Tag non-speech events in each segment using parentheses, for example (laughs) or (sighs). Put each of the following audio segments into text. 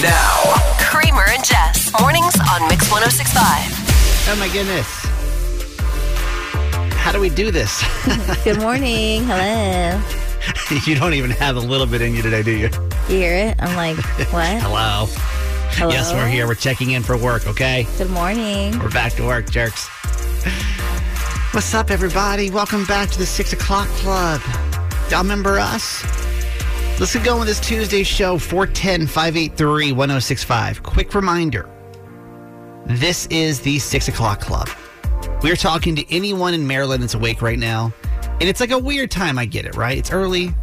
Now, Kramer and Jess. Mornings on Mix 1065. Oh my goodness. How do we do this? (laughs) Good morning. Hello. (laughs) you don't even have a little bit in you today, do you? You hear it? I'm like, (laughs) what? Hello. Hello? Yes, we're here. We're checking in for work, okay? Good morning. We're back to work, jerks. What's up, everybody? Welcome back to the Six O'Clock Club. Y'all remember us? Let's get going with this Tuesday show, 410 583 1065. Quick reminder this is the Six O'Clock Club. We are talking to anyone in Maryland that's awake right now. And it's like a weird time, I get it, right? It's early.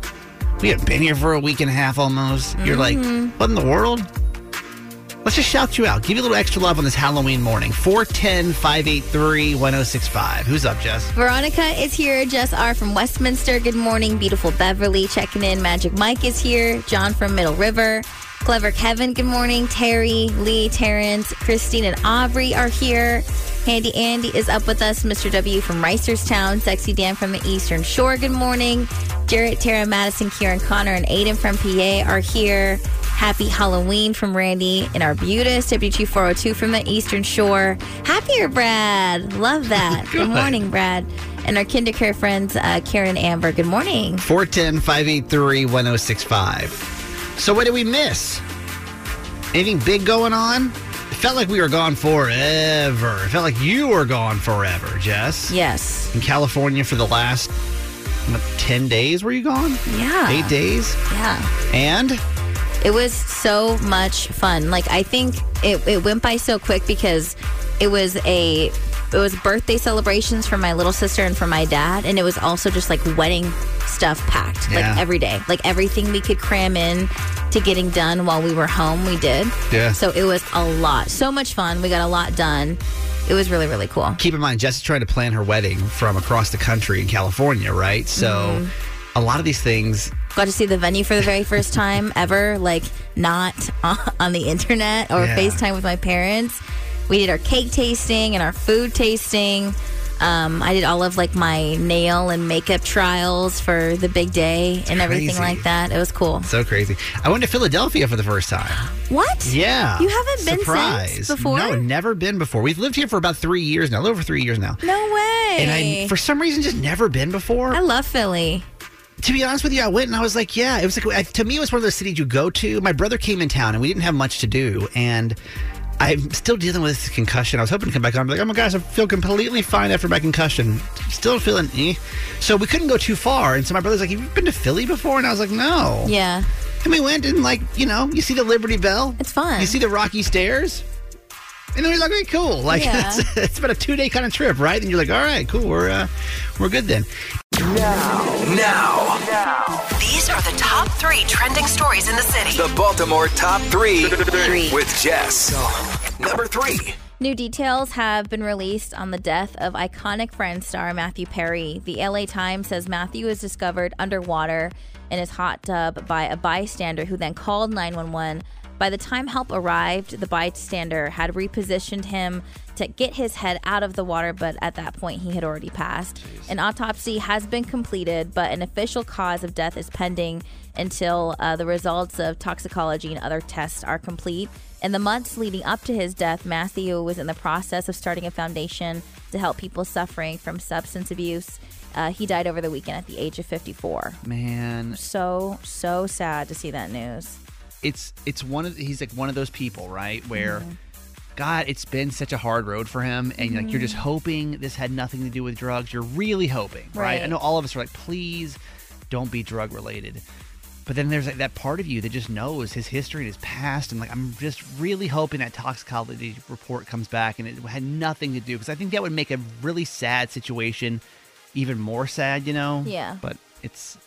We haven't been here for a week and a half almost. You're like, mm-hmm. what in the world? Let's just shout you out. Give you a little extra love on this Halloween morning. 410 583 1065. Who's up, Jess? Veronica is here. Jess R. from Westminster. Good morning. Beautiful Beverly checking in. Magic Mike is here. John from Middle River. Clever Kevin, good morning. Terry, Lee, Terrence, Christine, and Aubrey are here. Handy Andy is up with us. Mr. W from Reisterstown. Sexy Dan from the Eastern Shore, good morning. Jarrett, Tara, Madison, Kieran, Connor, and Aiden from PA are here. Happy Halloween from Randy and Arbutus, W2402 from the Eastern Shore. Happier, Brad. Love that. (laughs) Good. Good morning, Brad. And our kindercare friends, uh, Karen and Amber. Good morning. 410 583 1065. So, what did we miss? Anything big going on? It felt like we were gone forever. It felt like you were gone forever, Jess. Yes. In California for the last what, 10 days, were you gone? Yeah. Eight days? Yeah. And It was so much fun. Like I think it, it went by so quick because it was a it was birthday celebrations for my little sister and for my dad, and it was also just like wedding stuff packed Yeah. like every day, like everything we could cram in to getting done while we were home, we did. Yeah. So it was a lot, so much fun. We got a lot done. It was really really cool. keep in mind, Jess is trying to plan her wedding from across the country in California, right? So, Mm-hmm. a lot of these things got to see the venue for the very first time ever, like not (laughs) on the internet or Yeah. FaceTime with my parents. We did our cake tasting and our food tasting. Um, I did all of like my nail and makeup trials for the big day and everything like that. It was cool. so crazy. I went to Philadelphia for the first time. (gasps) What? Yeah. You haven't been Surprise. before? No, never been before. We've lived here for about three years now, a little over three years now. No way. And I, for some reason, just never been before. I love Philly. To be honest with you, I went and I was like, yeah, it was like, to me, it was one of those cities you go to. My brother came in town and we didn't have much to do. And I'm still dealing with this concussion. I was hoping to come back on. I'm like, oh my gosh, I feel completely fine after my concussion. Still feeling eh. So we couldn't go too far. And so my brother's like, "You've you been to Philly before? And I was like, no. Yeah. And we went and like, you know, you see the Liberty Bell. It's fun. You see the Rocky Stairs. And then we're like, okay, cool. Like Yeah. (laughs) it's, it's been a two day kind of trip, right? And you're like, all right, cool. We're uh, we're good then. Now, now. These are the top three trending stories in the city. the Baltimore top three Three. with Jess. Number three. New details have been released on the death of iconic Friends star Matthew Perry. The LA Times says Matthew was discovered underwater in his hot tub by a bystander who then called 911. By the time help arrived, the bystander had repositioned him to get his head out of the water, but at that point he had already passed. An autopsy has been completed, but an official cause of death is pending until uh, the results of toxicology and other tests are complete. In the months leading up to his death, Matthew was in the process of starting a foundation to help people suffering from substance abuse. Uh, he died over the weekend at the age of 54. Man, So, so sad to see that news. It's it's one of he's like one of those people, right? Where Mm-hmm. God, it's been such a hard road for him, and like you're just hoping this had nothing to do with drugs. You're really hoping, right? I know all of us are like, please don't be drug related. But then there's like that part of you that just knows his history and his past, and like I'm just really hoping that toxicology report comes back and it had nothing to do because I think that would make a really sad situation even more sad, you know? Yeah. But it's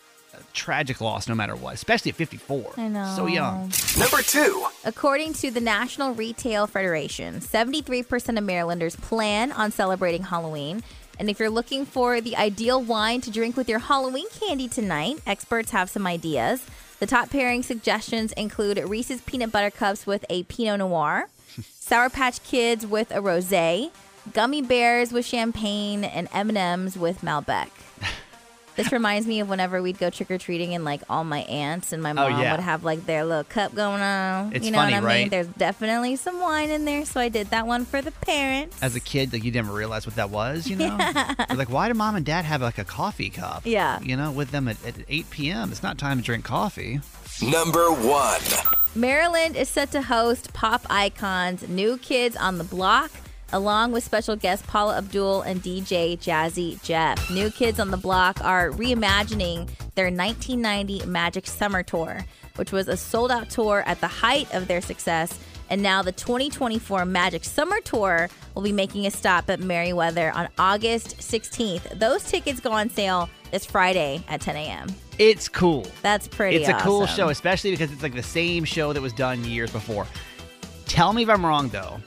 tragic loss no matter what, especially at 54. I know. So young. Number two. According to the National Retail Federation, 73% of Marylanders plan on celebrating Halloween. And if you're looking for the ideal wine to drink with your Halloween candy tonight, experts have some ideas. The top pairing suggestions include Reese's peanut butter cups with a Pinot Noir, (laughs) Sour Patch Kids with a rosé, gummy bears with champagne, and M&Ms with Malbec. This reminds me of whenever we'd go trick or treating and like all my aunts and my oh, mom Oh, yeah. would have like their little cup going on. It's you know funny, what I right? mean? There's definitely some wine in there, so I did that one for the parents. As a kid, like you never realized what that was, you know? (laughs) You're like, why do mom and dad have like a coffee cup? Yeah. You know, with them at, at 8 p.m. It's not time to drink coffee. Number one. Maryland is set to host pop icons New Kids on the Block, along with special guests Paula Abdul and DJ Jazzy Jeff. New Kids on the Block are reimagining their 1990 Magic Summer Tour, which was a sold out tour at the height of their success. And now the 2024 Magic Summer Tour will be making a stop at Merriweather on August 16th. Those tickets go on sale this Friday at 10 a.m. It's cool. That's pretty It's a cool show, especially because it's like the same show that was done years before. Tell me if I'm wrong, though.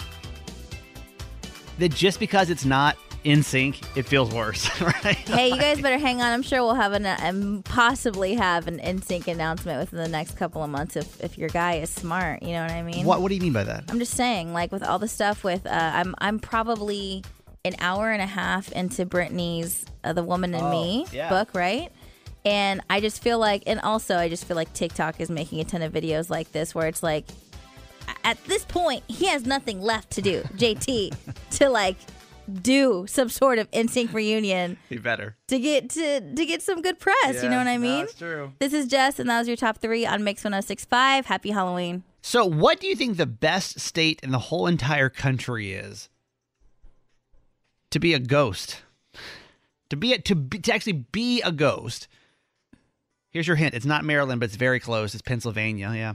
That just because it's not NSYNC, it feels worse, (laughs) right? Hey, you guys better hang on. I'm sure we'll have an um, possibly have an NSYNC announcement within the next couple of months if, if your guy is smart. You know what I mean? What What do you mean by that? I'm just saying, like with all the stuff with, uh, I'm I'm probably an hour and a half into Britney's uh, "The Woman in Me" Oh, yeah. book, right? And I just feel like, and also I just feel like TikTok is making a ton of videos like this where it's like, at this point, he has nothing left to do, (laughs) JT, to like do some sort of NSYNC reunion (laughs) Be better. to get to to get some good press. you know what I mean? That's true. This is Jess, and that was your top three on Mix 1065. Happy Halloween. So, what do you think the best state in the whole entire country is? To be a ghost. To be a, to be, to actually be a ghost. Here's your hint. It's not Maryland, but it's very close. It's Pennsylvania. Yeah.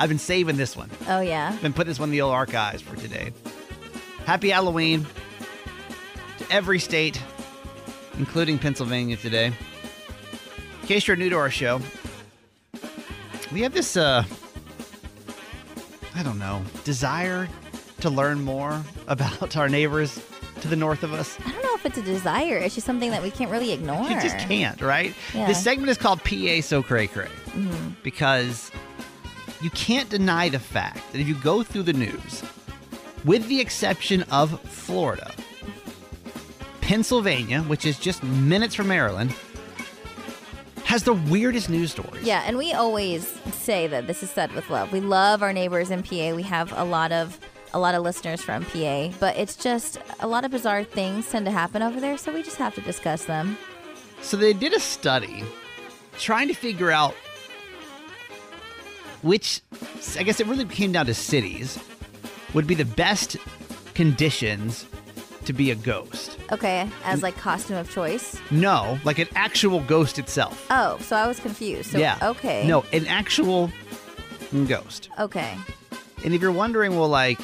I've been saving this one. Oh yeah. Been putting this one in the old archives for today. Happy Halloween to every state, including Pennsylvania today. In case you're new to our show, we have this, uh, I don't know, desire to learn more (laughs) about our neighbors to the north of us. I don't know if it's a desire. It's just something that we can't really ignore. You just can't, right? Yeah. This segment is called PA So Cray Cray because you can't deny the fact that if you go through the news, with the exception of Florida, Pennsylvania, which is just minutes from Maryland, has the weirdest news stories. Yeah, and we always say that this is said with love. We love our neighbors in PA. We have a lot of a lot of listeners from PA, but it's just a lot of bizarre things tend to happen over there, so we just have to discuss them. So they did a study trying to figure out which, I guess it really came down to cities, would be the best conditions to be a ghost. Okay, as like costume of choice. No, like an actual ghost itself. Oh, so I was confused. So, yeah. Okay. No, an actual ghost. Okay. And if you're wondering, well, like,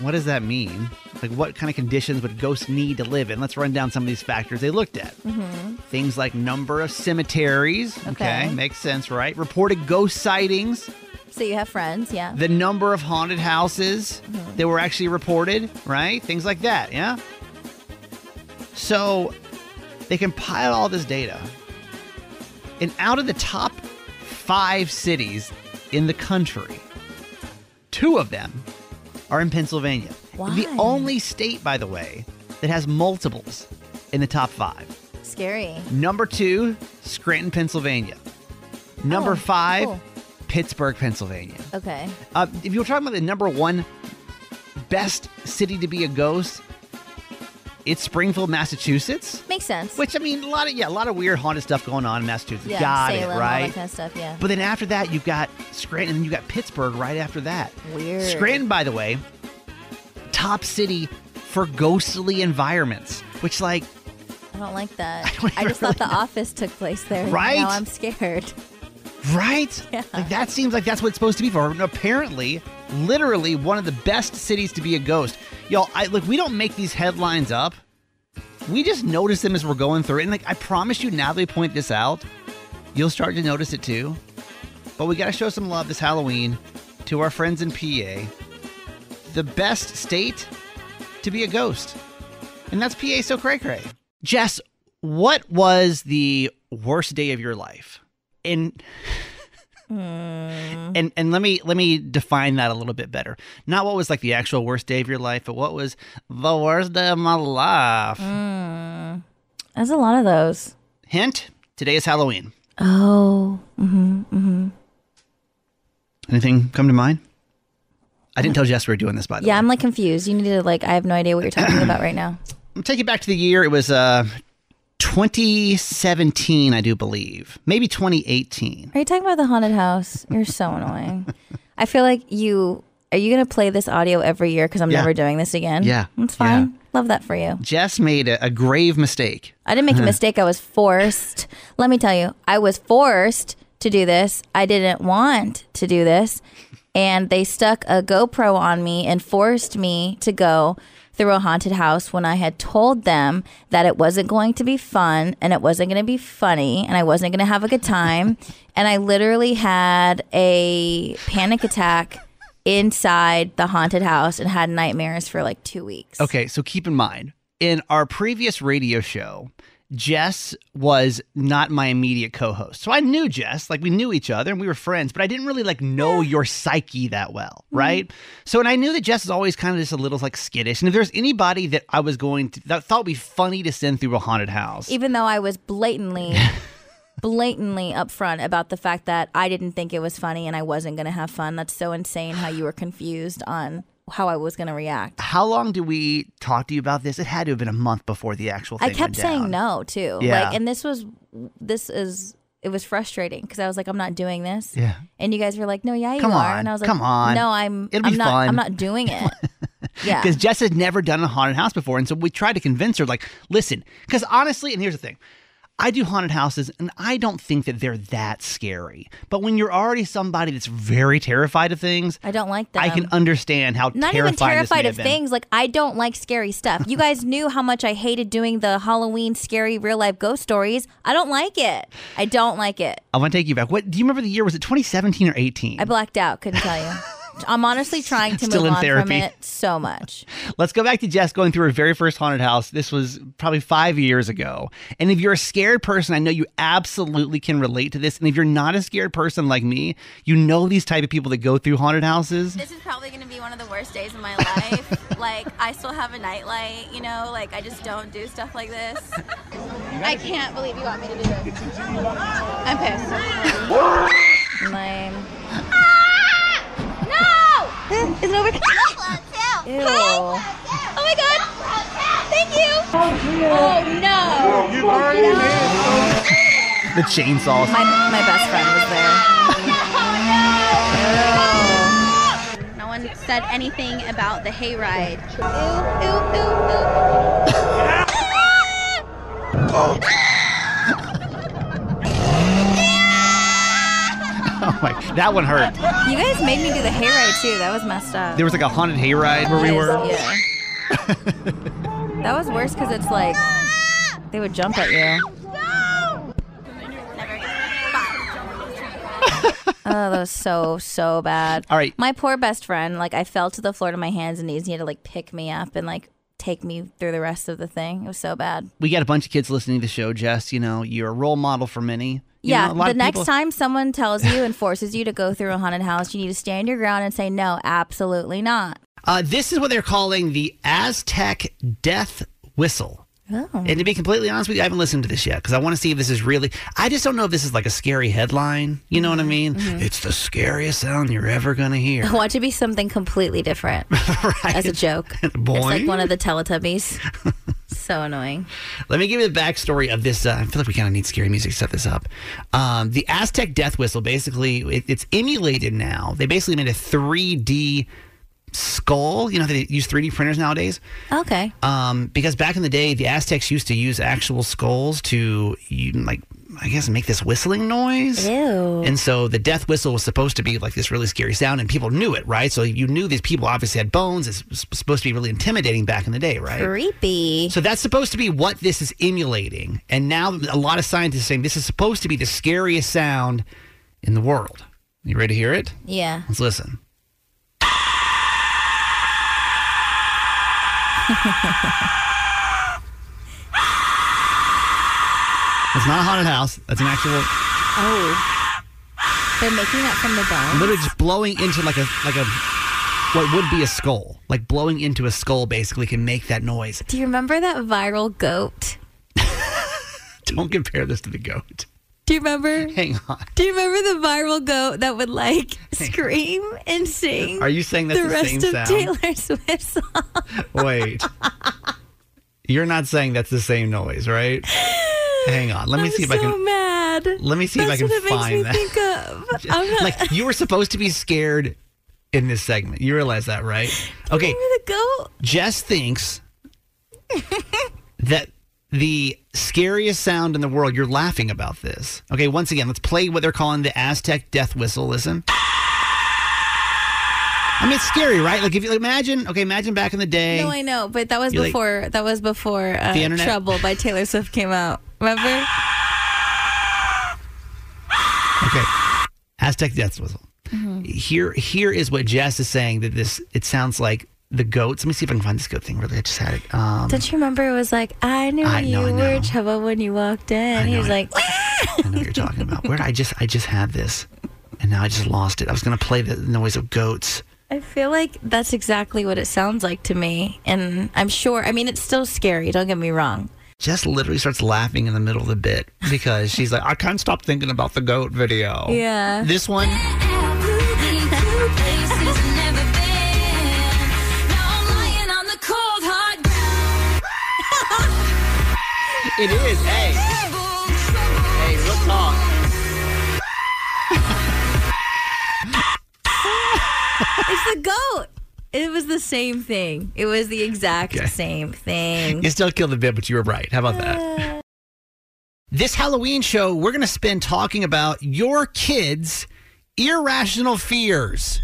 what does that mean? Like, what kind of conditions would ghosts need to live in? Let's run down some of these factors they looked at. Mm-hmm. Things like number of cemeteries. Okay. Okay. makes sense, right? Reported ghost sightings. So you have friends, yeah. The number of haunted houses that were actually reported, right? Things like that, yeah? So they compiled all this data. And out of the top five cities in the country, two of them are in Pennsylvania. Why? The only state, by the way, that has multiples in the top five. Scary. Number two, Scranton, Pennsylvania. Number Oh, five, cool. Pittsburgh, Pennsylvania. Okay. Uh, if you were talking about the number one best city to be a ghost, it's Springfield, Massachusetts. Makes sense. Which I mean, a lot of yeah, a lot of weird haunted stuff going on in Massachusetts. yeah, got Salem, it All that kind of stuff, yeah. But then after that, you've got Scranton, and then you got Pittsburgh right after that. Weird. Scranton, by the way, top city for ghostly environments. Which like I don't like that. (laughs) I I, just even thought the really know. office took place there. Right? Now I'm scared. Right? (laughs) Yeah. Like that seems like that's what it's supposed to be for. And apparently, literally one of the best cities to be a ghost. Y'all, I look, we don't make these headlines up. We just notice them as we're going through it. And like I promise you, now we point this out, you'll start to notice it too. But we gotta show some love this Halloween to our friends in PA. The best state to be a ghost. And that's PA so cray cray. Jess, what was the worst day of your life? And And and let me let me define that a little bit better. Not what was like the actual worst day of your life, but what was the worst day of my life. There's a lot of those. Hint: Today is Halloween. Oh, mm-hmm. mm-hmm. Anything come to mind? I didn't tell Jess we were doing this by the way. yeah. I'm like confused. You need to like. I have no idea what you're talking about right now. (clears throat) I'm take you back to the year. It was uh 2017, I do believe. Maybe 2018. Are you talking about the haunted house? You're so annoying. I feel like you. Are you gonna play this audio every year? Because I'm Yeah. never doing this again. Yeah. that's fine. Love that for you. Jess made a, a grave mistake. I didn't make a (laughs) mistake. I was forced. Let me tell you, I was forced to do this. I didn't want to do this. And they stuck a GoPro on me and forced me to go through a haunted house when I had told them that it wasn't going to be fun and it wasn't going to be funny and I wasn't going to have a good time. (laughs) and I literally had a panic attack inside the haunted house and had nightmares for like two weeks. Okay, so keep in mind, in our previous radio show, Jess was not my immediate co-host. So I knew Jess, like we knew each other and we were friends, but I didn't really like know your psyche that well, mm-hmm. right? So and I knew that Jess is always kind of just a little like skittish. And if there's anybody that I was going to that thought would be funny to send through a haunted house, even though I was blatantly, (laughs) blatantly upfront about the fact that I didn't think it was funny and I wasn't going to have fun. That's so insane how you were confused on how I was going to react. how long did we talk to you about this? It had to have been a month before the actual thing I kept saying no too. Yeah. Like, and this was, this is, it was frustrating because I was like, I'm not doing this. Yeah. And you guys were like, No, yeah, you Come are. on, And I was like, come on. No, I'm. It'll I'm be not. fun. I'm not doing it. (laughs) yeah. because Jess had never done a haunted house before. And so we tried to convince her, like, listen, because honestly, and here's the thing I do haunted houses and I don't think that they're that scary. But when you're already somebody that's very terrified of things, I don't like them. I can understand how not even terrifying this may terrified of things. Like I don't like scary stuff. You guys knew how much I hated doing the Halloween scary real life ghost stories. I don't like it. I don't like it. I want to take you back. What do you remember the year? Was it 2017 or 18? I blacked out. Couldn't tell you. (laughs) I'm honestly trying to Still move in on therapy. from it so much. (laughs) Let's go back to Jess going through her very first haunted house. This was probably five years ago. And if you're a scared person, I know you absolutely can relate to this. And if you're not a scared person like me, you know these type of people that go through haunted houses. This is probably going to be one of the worst days of my life. (laughs) like, I still have a nightlight, you know? Like, I just don't do stuff like this. I can't believe you want me to do this. I'm pissed. (laughs) Lame. Ah! No! Is it over? Ew. Oh my god! Thank you! Oh no! The chainsaws. My my best friend was there. No one said anything about the hayride. Ooh, ooh, ooh, ooh. Oh (laughs) Oh my, that one hurt. You guys made me do the hayride too. That was messed up. There was like a haunted hayride where we were. Yeah. that was worse because it's like they would jump at you. (laughs) Oh, that was so so bad. All right. my poor best friend. Like I fell to the floor to my hands and knees. And he had to like pick me up and like take me through the rest of the thing. It was so bad. We got a bunch of kids listening to the show, Jess. You know, you're a role model for many. You yeah, know, the next people- time someone tells you and (laughs) forces you to go through a haunted house, you need to stand your ground and say no, absolutely not. Uh, this is what they're calling the Aztec death whistle. Oh. And to be completely honest with you, I haven't listened to this yet because I want to see if this is really. I just don't know if this is like a scary headline. You know what I mean? Mm-hmm. It's the scariest sound you're ever going to hear. I want it to be something completely different (laughs) right? as a joke. (laughs) It's like one of the Teletubbies. So annoying. Let me give you the backstory of this. Uh, I feel like we kind of need scary music to set this up. Um, the Aztec death whistle basically it, it's emulated now. They basically made a 3D skull. You know they use 3D printers nowadays. Okay. Um, because back in the day, the Aztecs used to use actual skulls to like I guess make this whistling noise. Ew. And so the death whistle was supposed to be like this really scary sound, and people knew it, right? So you knew these people obviously had bones. It's supposed to be really intimidating back in the day, right? Creepy. So that's supposed to be what this is emulating. And now a lot of scientists are saying this is supposed to be the scariest sound in the world. You ready to hear it? Yeah. Let's listen. (laughs) It's not a haunted house. That's an actual. Oh. They're making that from the bone. literally just blowing into like a like a what would be a skull, like blowing into a skull, basically can make that noise. Do you remember that viral goat? (laughs) Don't compare this to the goat. Do you remember? Hang on. Do you remember the viral goat that would like (laughs) scream and sing? Are you saying that's the the, rest same of sound? Taylor Swift song? Wait. (laughs) You're not saying that's the same noise, right? Hang on. Let me I'm see if so I can. mad. Let me see if I That's can what find that. me think of. (laughs) I'm not, Like you were supposed to be scared in this segment. You realize that, right? Okay. remember the goat? Jess thinks that the scariest sound in the world, you're laughing about this. Okay, once again, let's play what they're calling the Aztec death whistle. Listen. I mean, it's scary, right? Like, if you imagine, okay, imagine back in the day. No, I know, but that was You're like- before. that was before uh, The internet? "Trouble" by Taylor Swift came out. Remember? Okay. Aztec death whistle. Mm-hmm. Here, here is what Jess is saying that this. It sounds like the goats. Let me see if I can find this goat thing. Really, I just had it. Um, Don't you remember? It was like I knew I know, you I were know. trouble when you walked in. I He was it. like, I know what you're talking about. Where did I just, I just had this, and now I just lost it. I was gonna play the noise of goats. I feel like that's exactly what it sounds like to me, and I'm sure. I mean, it's still scary. Don't get me wrong. Jess literally starts laughing in the middle of the bit because she's like, I can't stop thinking about the goat video. Yeah. This one, (laughs) it is. Hey, hey, real talk. It's the goat. It was the same thing. It was the exact Okay. same thing. You still killed the bit, but you were right. How about that? Uh. This Halloween show, we're going to spend talking about your kids' irrational fears.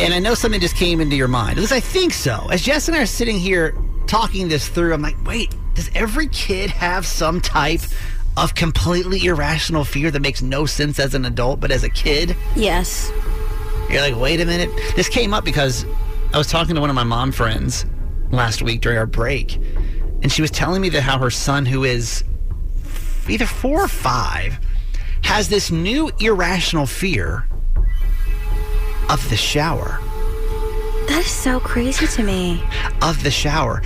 And I know something just came into your mind. At least I think so. As Jess and I are sitting here talking this through, I'm like, wait, does every kid have some type of completely irrational fear that makes no sense as an adult, but as a kid? Yes. You're like, wait a minute. This came up because I was talking to one of my mom friends last week during our break, and she was telling me that how her son, who is either four or five, has this new irrational fear of the shower. That is so crazy to me. Of the shower.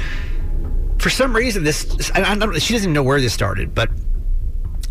For some reason, this I, I she doesn't know where this started, but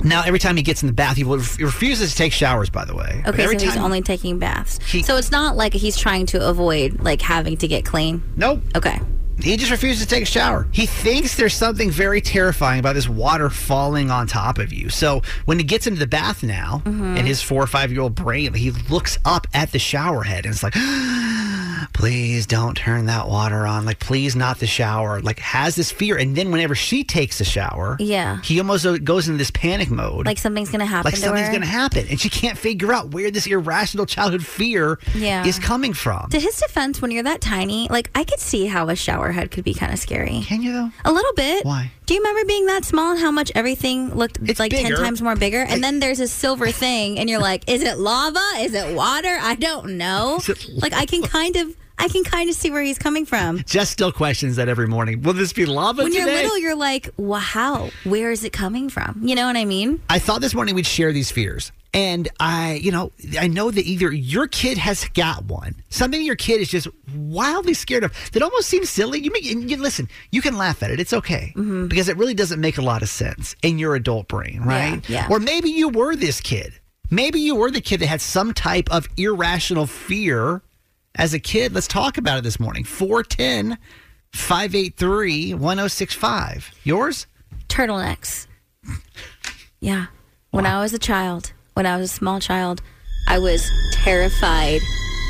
now every time he gets in the bath, he, refuses to take showers. By the way, But Okay, every so he's time- only taking baths. He- so it's not like he's trying to avoid like having to get clean. nope. Okay. He just refuses to take a shower. He thinks there's something very terrifying about this water falling on top of you. So when he gets into the bath now, mm-hmm. in his four or five year old brain, he looks up at the shower head and it's like, (gasps) please don't turn that water on. Like, please not the shower. Like, has this fear. And then whenever she takes a shower, Yeah. he almost goes into this panic mode. Like something's gonna happen like something's going to happen. And she can't figure out where this irrational childhood fear Yeah. is coming from. to his defense, when you're that tiny, like I could see how a shower head could be kind of scary. Can you, though? A little bit. Why? Do you remember being that small and how much everything looked It's like bigger. 10 times more bigger? And I- then there's a silver thing, and you're like, is it lava? Is it water? I don't know. Like, I can kind of. I can kind of see where he's coming from. Jess still questions that every morning. Will this be lava When you're little, you're like, wow, where is it coming from? You know what I mean? I thought this morning we'd share these fears. And I, you know, I know that either your kid has got one, something your kid is just wildly scared of that almost seems silly. You make, you listen, you can laugh at it. It's okay Mm-hmm. because it really doesn't make a lot of sense in your adult brain, right? yeah. Or maybe you were this kid. Maybe you were the kid that had some type of irrational fear as a kid. Let's talk about it this morning. 410 583 1065. Yours? Turtlenecks. Yeah. When I was a child, when I was a small child, I was terrified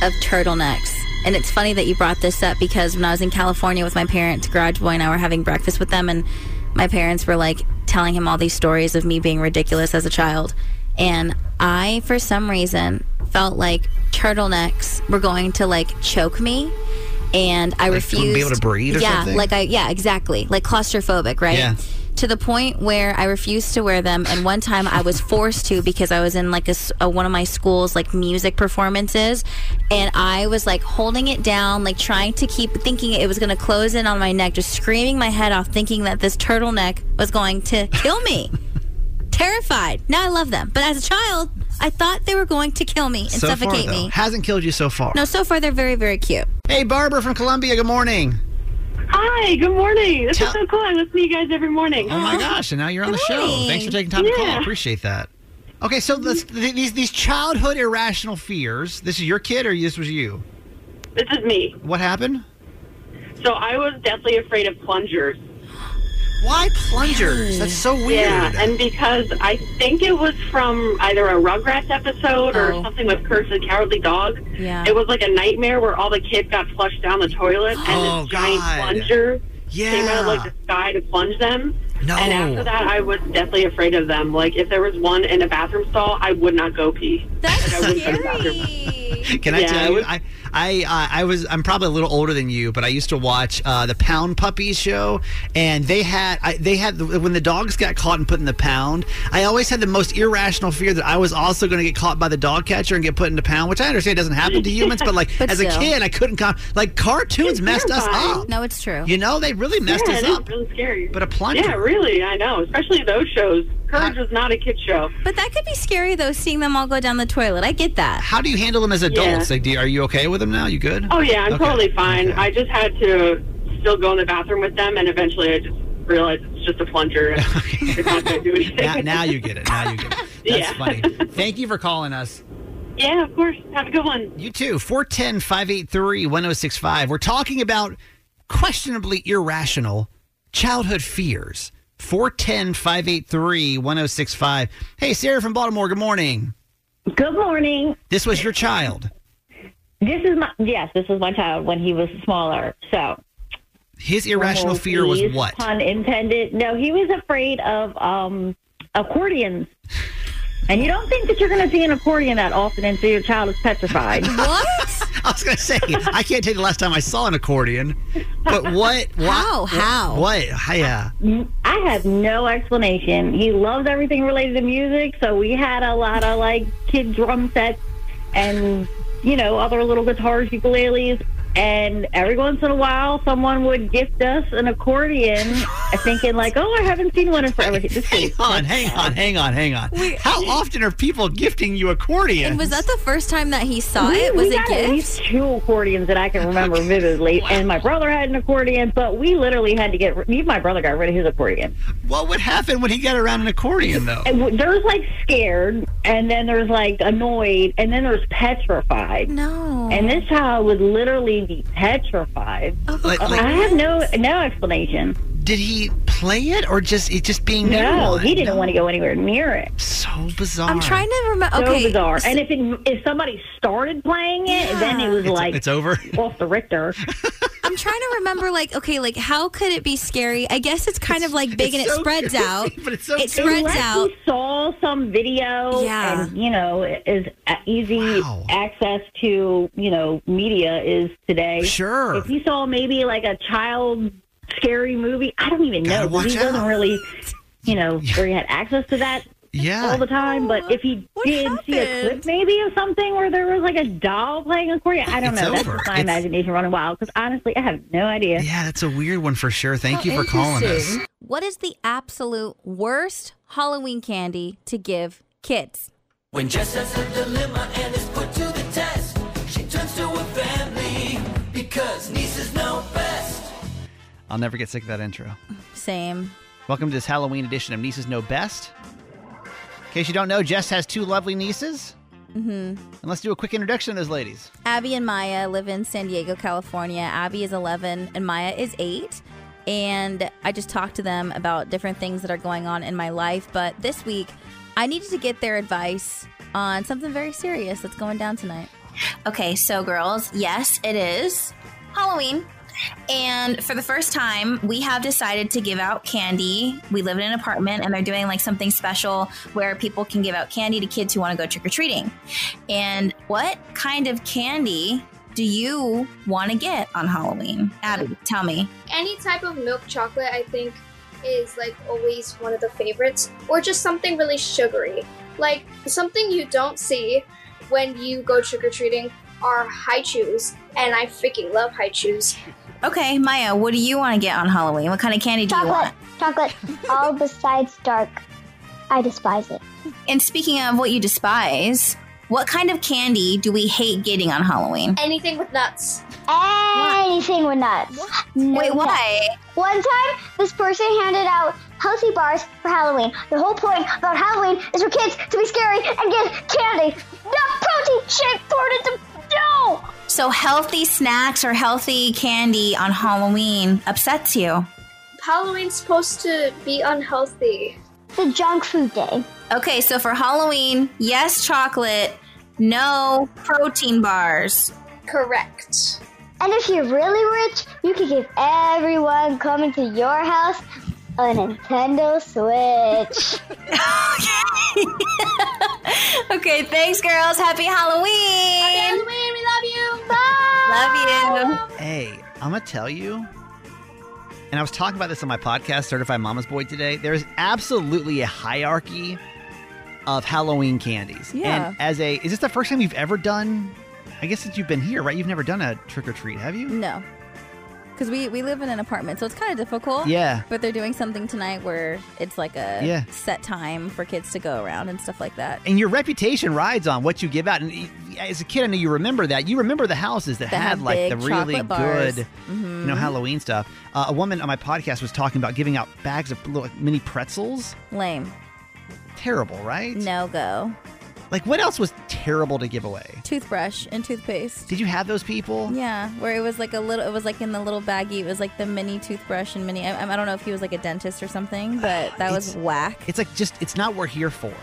of turtlenecks. And it's funny that you brought this up because when I was in California with my parents, Garage Boy and I were having breakfast with them, and my parents were like telling him all these stories of me being ridiculous as a child. And I, for some reason, felt like turtlenecks were going to like choke me. And I Like, refused. be able to breathe or yeah, something? like I, yeah, exactly. Like claustrophobic, right? Yeah. To the point where I refused to wear them. And one time I was forced to because I was in like a, a- one of my school's like music performances, and I was like holding it down, like trying to keep thinking it was going to close in on my neck, just screaming my head off, thinking that this turtleneck was going to kill me. (laughs) Terrified. Now I love them. But as a child, I thought they were going to kill me and so suffocate far, me. Hasn't killed you so far. No, so far they're very, very cute. Hey, Barbara from Columbia. Good morning. Hi, good morning. This Tell- is so cool. I listen to you guys every morning. Oh my gosh! And now you're on the show. Thanks for taking time to call. Yeah. Appreciate that. Okay, so let's, mm-hmm. th- these these childhood irrational fears. This is your kid, or this was you? This is me. What happened? So I was deathly afraid of plungers. Why plungers? That's so weird. Yeah, and because I think it was from either a Rugrats episode or Oh. something with Courage the Cowardly Dog. Yeah. It was like a nightmare where all the kids got flushed down the toilet and Oh, this giant God. plunger yeah. came out of like the sky to plunge them. no. And after that, I was deathly afraid of them. Like if there was one in a bathroom stall, I would not go pee. That's Like, I wouldn't go to the bathroom. scary. (laughs) Can I Yeah, tell you? was- I I uh, I was I'm probably a little older than you, but I used to watch uh, the Pound Puppies show, and they had I, they had the, when the dogs got caught and put in the pound. I always had the most irrational fear that I was also going to get caught by the dog catcher and get put in the pound, which I understand doesn't happen to humans, but like (laughs) But as a kid, I couldn't come. Like cartoons It's messed us up. No, it's true. You know, they really messed yeah, us it is up. really scary. But a plunger. Yeah, really, I know. Especially those shows. Courage I- was not a kid show. But that could be scary though, seeing them all go down the toilet. I get that. How do you handle them as adults? Like, do you, are you okay with them now? You good? Oh yeah, I'm Okay. totally fine. Okay. I just had to still go in the bathroom with them, and eventually I just realized it's just a plunger. And (laughs) it's not do anything. now, now you get it. Now you get it. (laughs) That's Yeah. funny. Thank you for calling us. yeah, of course. Have a good one. You too. 410 583 1065. We're talking about questionably irrational childhood fears. 410 583 1065. Hey, Sarah from Baltimore, good morning. Good morning. This was your child. This is my yes. This was my child when he was smaller. So His irrational fear was what? Pun intended. No, he was afraid of um, accordions. (laughs) And you don't think that you're going to see an accordion that often until your child is petrified. (laughs) What? I was going to say, I can't tell you the last time I saw an accordion, but what? How? What? How? What? Yeah. I have no explanation. He loves everything related to music, so we had a lot of like kid drum sets and you know other little guitars, ukuleles. And every once in a while, someone would gift us an accordion, thinking like, "Oh, I haven't seen one in (laughs) forever." This Hang is on, hang on, hang on, hang on. How often are people gifting you accordions? And was that the first time that he saw We- it? we Was it got at gift? least two accordions that I can remember vividly, and my brother had an accordion, but we literally had to get. Even my brother got rid of his accordion. What would happen when he got around an accordion, though? And w- there's like scared, and then there's like annoyed, and then there's petrified. No. And this child would literally be petrified. Oh, like, I have no no explanation. did he play it or just it just being near No, one? he didn't want to go anywhere near it. So bizarre. I'm trying to remember. So bizarre. so- And if it, if somebody started playing it, then it was It's, like it's over. off the Richter. (laughs) I'm trying to remember, like, okay, like, how could it be scary? I guess it's kind of like big and it spreads goofy, out. (laughs) but it's so it goofy. spreads Unless out. he saw some video Yeah. and you know is uh, easy Wow. access to you know media is today Sure. if he saw maybe like a child scary movie i don't even Gotta know 'cause he watch doesn't really you know (laughs) where he had access to that Yeah. all the time but if he What did see a clip maybe of something where there was like a doll playing accordion i don't It's know that's over. just my It's- imagination running wild because honestly i have no idea Yeah, that's a weird one for sure. Thank How you for calling us. What is the absolute worst Halloween candy to give kids? When Jess has a dilemma and is put to the test, she turns to her family because nieces know best. I'll never get sick of that intro. Same. Welcome to this Halloween edition of Nieces Know Best. In case you don't know, Jess has two lovely nieces. Mm-hmm. And let's do a quick introduction of those ladies. Abby and Maya live in San Diego, California. Abby is 11 and Maya is 8. And I just talked to them about different things that are going on in my life. But this week, I needed to get their advice on something very serious that's going down tonight. Okay, so girls, yes, it is Halloween. And for the first time, we have decided to give out candy. We live in an apartment and they're doing like something special where people can give out candy to kids who want to go trick or treating. And what kind of candy do you want to get on Halloween? Abby, tell me. any type of milk chocolate i think is like always one of the favorites or just something really sugary like something you don't see when you go trick-or-treating are Hi-Chews and i freaking love Hi-Chews Okay, Maya, what do you want to get on Halloween? What kind of candy do you want? chocolate, all besides dark. I despise it. And speaking of what you despise, what kind of candy do we hate getting on Halloween? Anything with nuts. Anything with nuts. No Wait, nuts. why? One time, this person handed out healthy bars for Halloween. The whole point about Halloween is for kids to be scary and get candy, not protein shake poured into no. So healthy snacks or healthy candy on Halloween upsets you. Halloween's supposed to be unhealthy. The junk food day. Okay, so for Halloween, yes, chocolate, no protein bars. Correct. And if you're really rich, you can give everyone coming to your house a Nintendo Switch. (laughs) Okay, (laughs) okay, thanks, girls. Happy Halloween. Happy Halloween, we love you. Love you. Hey, I'm gonna tell you. And I was talking about this on my podcast, Certified Mama's Boy, today. There is absolutely a hierarchy of Halloween candies. Yeah. And as a, is this the first time you've ever done? I guess since you've been here, right? You've never done a trick or treat, have you? No. Because we, we live in an apartment, so it's kind of difficult. Yeah. But they're doing something tonight where it's like a Yeah. set time for kids to go around and stuff like that. And your reputation rides on what you give out. And as a kid, I know you remember that. You remember the houses that, That had like the really good, Mhm. you know, Halloween stuff. Uh, a woman on my podcast was talking about giving out bags of little like, mini pretzels. Lame. Terrible, right? No go. Like, what else was terrible to give away? Toothbrush and toothpaste. Did you have those people? Yeah, where it was like a little, it was like in the little baggie. It was like the mini toothbrush and mini. I, I don't know if he was like a dentist or something, (sighs) but that was whack. It's like just it's not what we're here for.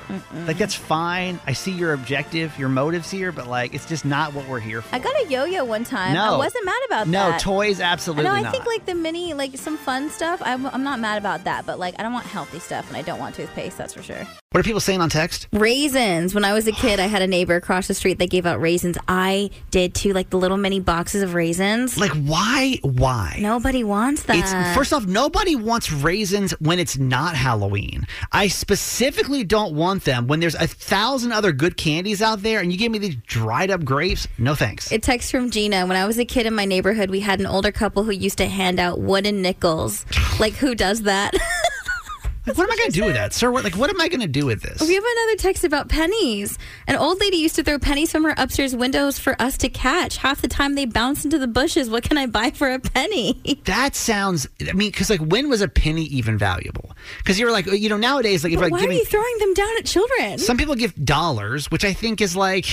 Like that's fine. I see your objective, your motives here, but like it's just not what we're here for. I got a yo-yo one time. No. I wasn't mad about no that. No, toys, absolutely no, I not. think like the mini, like some fun stuff. I'm, I'm not mad about that, but like I don't want healthy stuff, and I don't want toothpaste. That's for sure. What are people saying on text? Raisins. When I was a kid, I had a neighbor across the street that gave out raisins. I did too, like the little mini boxes of raisins. Like why? Why? Nobody wants that. It's first off, nobody wants raisins when it's not Halloween. I specifically don't want them when there's a thousand other good candies out there, and you give me these dried up grapes. No thanks. A text from Gina. When I was a kid in my neighborhood, we had an older couple who used to hand out wooden nickels. Like, who does that? (laughs) Like, what am I going to do with that, sir? What, like, what am I going to do with this? we have another text about pennies. An old lady used to throw pennies from her upstairs windows for us to catch. Half the time they bounce into the bushes. What can I buy for a penny? (laughs) That sounds. I mean, because like, when was a penny even valuable? Because you're like, you know, nowadays, like, if like why giving are you throwing them down at children? some people give dollars, which I think is like.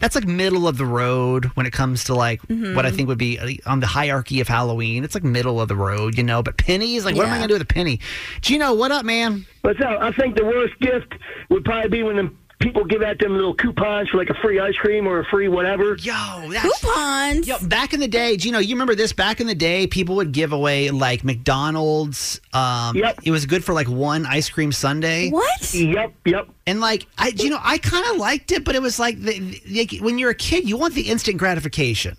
That's like middle of the road when it comes to like Mm-hmm. what I think would be uh, on the hierarchy of Halloween. It's like middle of the road, you know. But pennies, like, what am I gonna do with a penny? Gino, what up, man? What's up? I think the worst gift would probably be when the people give out them little coupons for like a free ice cream or a free whatever. Yo, that's Coupons. Yo, back in the day, Gino, you know you remember this? Back in the day, people would give away like McDonald's. Um, Yep. It was good for like one ice cream sundae. What? Yep, yep. And like, I, you know, I kind of liked it, but it was like, the, the, when you're a kid, you want the instant gratification.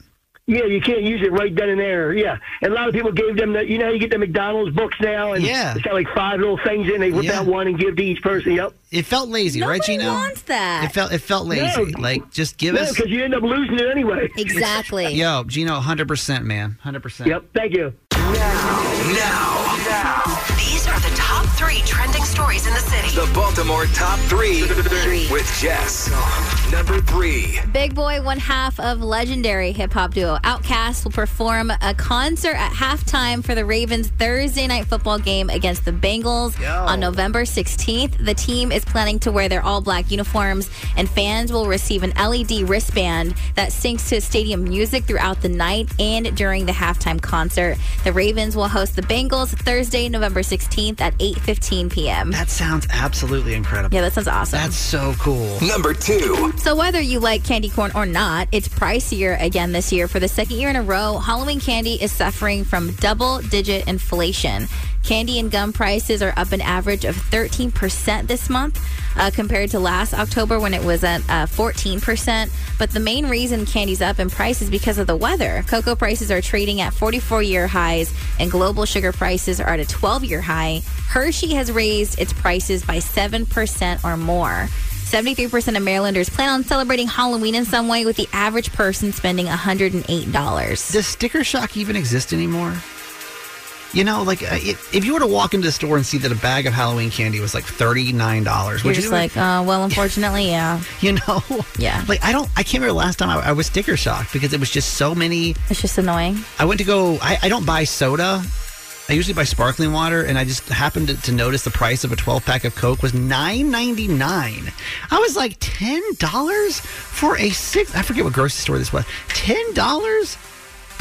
Yeah, you can't use it right then and there. Yeah, and a lot of people gave them the. You know, how you get the McDonald's books now, and Yeah. it's got like five little things in. They whip Yeah. out one and give to each person. Yep. It felt lazy, right, Gino? wants that. It felt it felt lazy. No. Like, just give No, us. because you end up losing it anyway. exactly. Yo, Gino, hundred percent, man, hundred percent. Yep. Thank you. Now, These are the top three trending stories in the city. the Baltimore top three with Jess. Number three. Big Boi, one half of legendary hip hop duo Outkast, will perform a concert at halftime for the Ravens' Thursday night football game against the Bengals Yo. on November 16th. The team is planning to wear their all black uniforms, and fans will receive an LED wristband that syncs to stadium music throughout the night and during the halftime concert. The Ravens will host the Bengals Thursday, November 16th at 8:15 p.m. That sounds absolutely incredible. Yeah, that sounds awesome. That's so cool. Number two. So whether you like candy corn or not, it's pricier again this year. For the second year in a row, Halloween candy is suffering from double-digit inflation. Candy and gum prices are up an average of 13% this month uh, compared to last October when it was at uh, 14%. But the main reason candy's up in price is because of the weather. Cocoa prices are trading at 44 year highs, and global sugar prices are at a 12 year high. Hershey has raised its prices by 7% or more. 73% of Marylanders plan on celebrating Halloween in some way, with the average person spending $108. Does sticker shock even exist anymore? You know, like uh, it, if you were to walk into the store and see that a bag of Halloween candy was like thirty nine dollars, You're just like, uh, well, (laughs) unfortunately, yeah. you know, Yeah. like I don't, I can't remember last time I, I was sticker shocked because it was just so many. It's just annoying. I went to go. I, I don't buy soda. I usually buy sparkling water, and I just happened to, to notice the price of a 12 pack of Coke was nine ninety nine. I was like ten dollars for a six. I forget what grocery store this was. Ten dollars.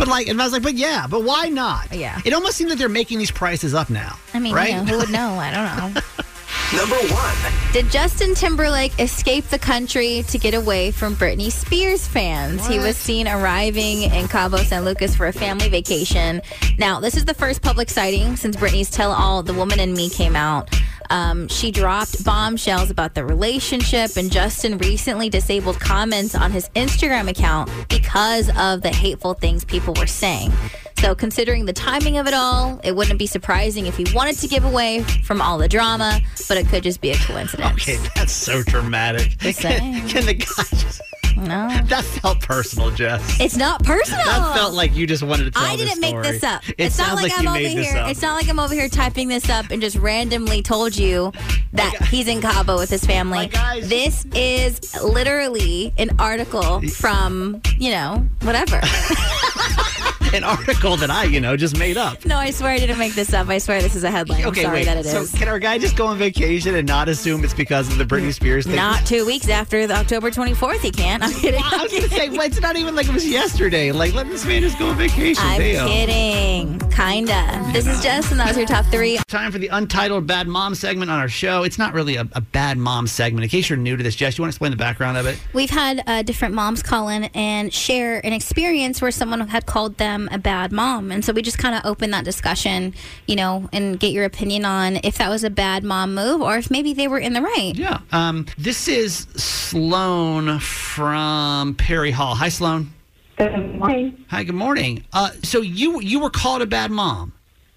But like, and I was like, but yeah, but why not? Yeah. It almost seems like they're making these prices up now. I mean, right? yeah, who would know? I don't know. (laughs) Number one. Did Justin Timberlake escape the country to get away from Britney Spears fans? He was seen arriving in Cabo San Lucas for a family vacation. Now, this is the first public sighting since Britney's Tell All The Woman in Me came out. Um, she dropped bombshells about the relationship, and Justin recently disabled comments on his Instagram account because of the hateful things people were saying. So, considering the timing of it all, it wouldn't be surprising if he wanted to give away from all the drama, but it could just be a coincidence. Okay, that's so dramatic. Can, (laughs) can the guy just. No. (laughs) That felt personal, Jess. It's not personal. That felt like you just wanted to tell I didn't make this up. It it's not like, like I'm over here. up. It's not like I'm over here typing this up and just randomly told you that he's in Cabo with his family. This is literally an article from, you know, whatever. (laughs) (laughs) An article that I, you know, just made up. no, I swear I didn't make this up. I swear this is a headline. Okay, I'm sorry wait. that it so is. can our guy just go on vacation and not assume it's because of the Britney Spears thing? Not two weeks after the October 24th, he can't. I'm kidding. I was gonna say, well, it's not even like it was yesterday. Like, let this man just go on vacation. I'm Damn. kidding. Kinda. This is Jess, and that was your top three. Time for the untitled bad mom segment on our show. It's not really a, a bad mom segment. In case you're new to this, Jess, you want to explain the background of it? We've had uh, different moms call in and share an experience where someone had called them a bad mom. And so we just kind of open that discussion, you know, and get your opinion on if that was a bad mom move or if maybe they were in the right. Yeah. Um, this is Sloan from Perry Hall. Hi, Sloan. Good morning. Hi. Good morning. Uh, so you you were called a bad mom,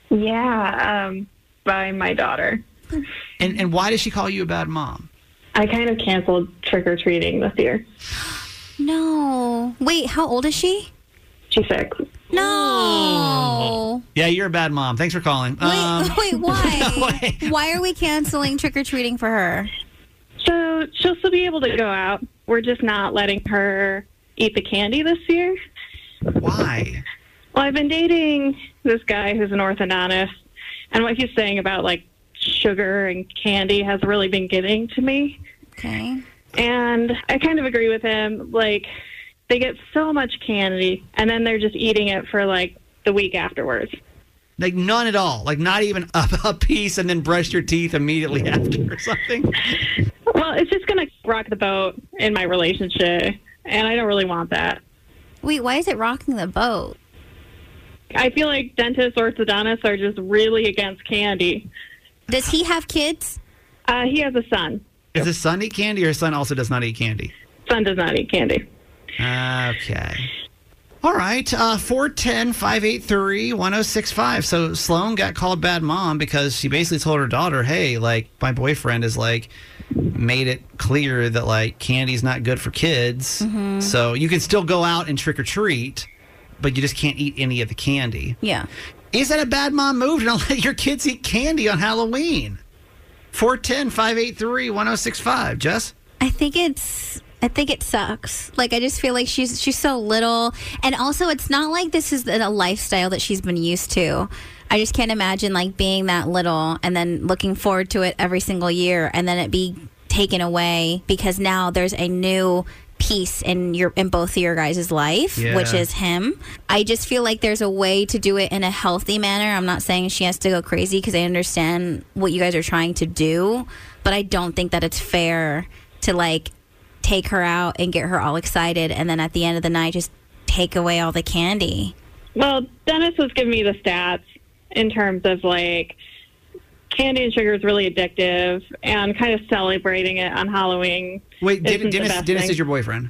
Yeah, um, by my daughter. and and why did she call you a bad mom? I kind of canceled trick or treating this year. No. Wait, how old is she? She's six. No. (laughs) Yeah, you're a bad mom. Thanks for calling. Um, (laughs) Wait, (laughs) why? why are we canceling trick or treating for her? So she'll still be able to go out. We're just not letting her eat the candy this year. Why? Well, I've been dating this guy who's an orthodontist, and what he's saying about like sugar and candy has really been getting to me. Okay. And I kind of agree with him. Like, they get so much candy, and then they're just eating it for like the week afterwards. Like none at all. Like not even a, a piece, and then brush your teeth immediately (laughs) after or something. Well, it's just going to rock the boat in my relationship, and I don't really want that. Wait, why is it rocking the boat? I feel like dentists, or orthodontists are just really against candy. Does he have kids? Uh, he has a son. Does his son eat candy, or his son also does not eat candy? Son does not eat candy. Okay. All right. Uh, 410 583 1065. So Sloan got called bad mom because she basically told her daughter, hey, like, my boyfriend is like, made it clear that like candy's not good for kids. Mhm. So you can still go out and trick or treat, but you just can't eat any of the candy. Yeah. Is that a bad mom move to not (laughs) let your kids eat candy on Halloween? 410 583 1065. Jess? I think it's I think it sucks. Like I just feel like she's she's so little and also it's not like this is a lifestyle that she's been used to. I just can't imagine like being that little and then looking forward to it every single year and then it be taken away because now there's a new piece in your in both of your guys' life, Yeah. which is him. I just feel like there's a way to do it in a healthy manner. I'm not saying she has to go crazy because I understand what you guys are trying to do, but I don't think that it's fair to like take her out and get her all excited and then at the end of the night just take away all the candy. Well, Dennis was giving me the stats in terms of like candy and sugar is really addictive, and kind of celebrating it on Halloween. Wait, isn't Den- the Dennis, best Dennis thing. is your boyfriend?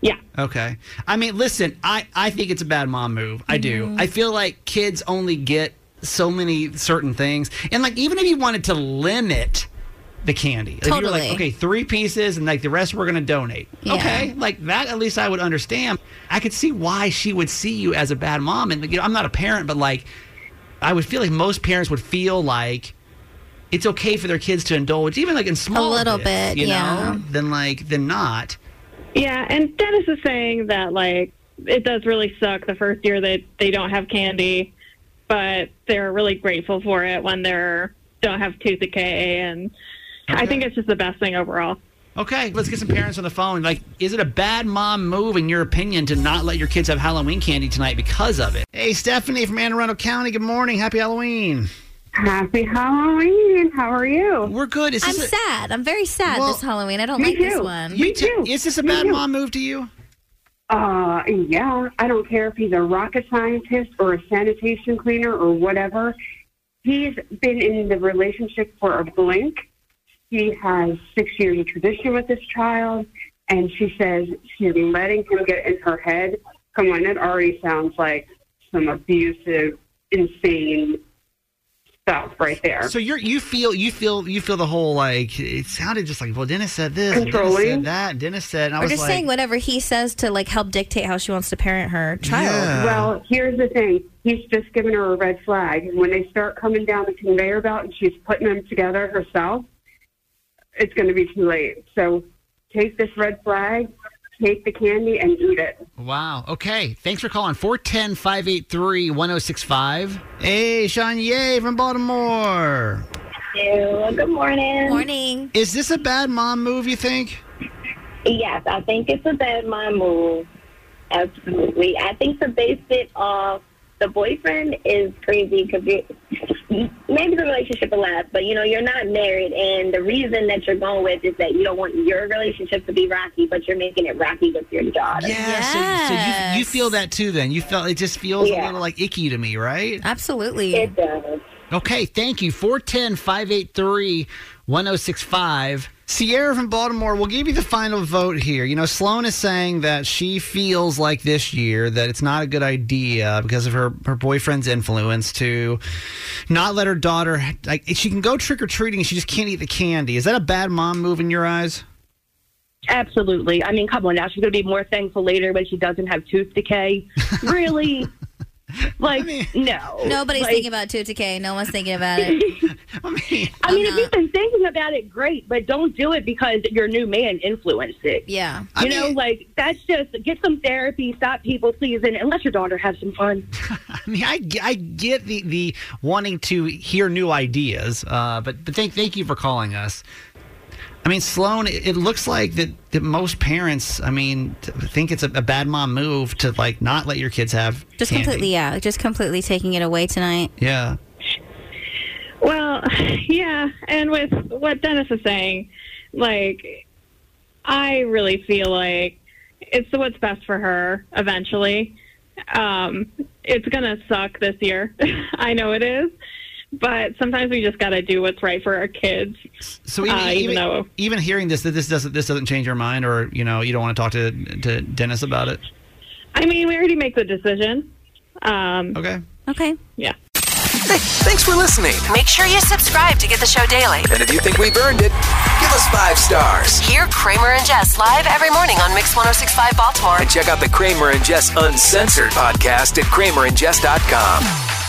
Yeah. Okay. I mean, listen, I, I think it's a bad mom move. I do. Mhm. I feel like kids only get so many certain things. And like, even if you wanted to limit the candy, if you're like, okay, three pieces and like the rest we're going to donate. Yeah. Okay. Like that, at least I would understand. I could see why she would see you as a bad mom. And, you know, I'm not a parent, but like, I would feel like most parents would feel like it's okay for their kids to indulge, even like in small A little bits, bit, you yeah. know, than like than not. Yeah, and Dennis is saying that like it does really suck the first year that they don't have candy, but they're really grateful for it when they're don't have tooth decay, and I think it's just the best thing overall. Okay, let's get some parents on the phone. Like, is it a bad mom move, in your opinion, to not let your kids have Halloween candy tonight because of it? Hey, Stephanie from Anne Arundel County. Good morning. Happy Halloween. Happy Halloween. How are you? We're good. Is I'm a- sad. I'm very sad Well, this Halloween. I don't me like this too. one. You too. Is this a Me bad too. mom move to you? Uh, yeah. I don't care if he's a rocket scientist or a sanitation cleaner or whatever. He's been in the relationship for a blink. He has six years of tradition with this child, and she says she's letting him get in her head. Come on, that already sounds like some abusive, insane stuff right there. So you're you feel you feel you feel the whole like it sounded just like well Dennis said this, and Dennis Controlling. said that, and Dennis said, and I Or was just like, saying whatever he says to like help dictate how she wants to parent her child. Yeah. Well, here's the thing. He's just giving her a red flag. And when they start coming down the conveyor belt and she's putting them together herself, it's going to be too late. So take this red flag, take the candy, and eat it. Wow. Okay. Thanks for calling. 410 583 1065. Hey, Sean Ye from Baltimore. Good morning. Morning. Is this a bad mom move, you think? Yes, I think it's a bad mom move. Absolutely. I think to base it off the boyfriend is crazy because maybe the relationship will last, but you know, you're not married. And the reason that you're going with is that you don't want your relationship to be rocky, but you're making it rocky with your daughter. Yeah. So, so you, you feel that too then? You felt it just feels a little like icky to me, right? Absolutely. It does. Okay. Thank you. 410 583 1065. Sierra from Baltimore, we'll give you the final vote here. You know, Sloan is saying that she feels like this year that it's not a good idea because of her, her boyfriend's influence to not let her daughter, like, she can go trick or treating, she just can't eat the candy. Is that a bad mom move in your eyes? Absolutely. I mean, come on now. She's going to be more thankful later when she doesn't have tooth decay. (laughs) really? (laughs) Like, no. Nobody's Like, thinking about two decay. No one's thinking about it. (laughs) I mean, I mean if you've been thinking about it, great, but don't do it because your new man influenced it. Yeah. You know, like, that's just get some therapy, stop people pleasing, and let your daughter have some fun. (laughs) I mean, I, I get the, the wanting to hear new ideas, uh, but, but thank, thank you for calling us. I mean, Sloan, it, it looks like that, that most parents, I mean, think it's a, a bad mom move to like not let your kids have Just candy. completely, yeah. Just completely taking it away tonight. Yeah. Well, yeah, and with what Dennis is saying, like, I really feel like it's what's best for her eventually. Um, it's gonna suck this year. (laughs) I know it is, but sometimes we just gotta do what's right for our kids. So even, uh, even, even though even hearing this, that this doesn't this doesn't change your mind, or you know, you don't want to talk to to Dennis about it. I mean, we already make the decision. Um, okay. Okay. Yeah. Hey, thanks for listening. Make sure you subscribe to get the show daily. And if you think we've earned it, give us five stars. Hear Kramer and Jess live every morning on Mix 1065 Baltimore. And check out the Kramer and Jess Uncensored podcast at kramerandjess.com.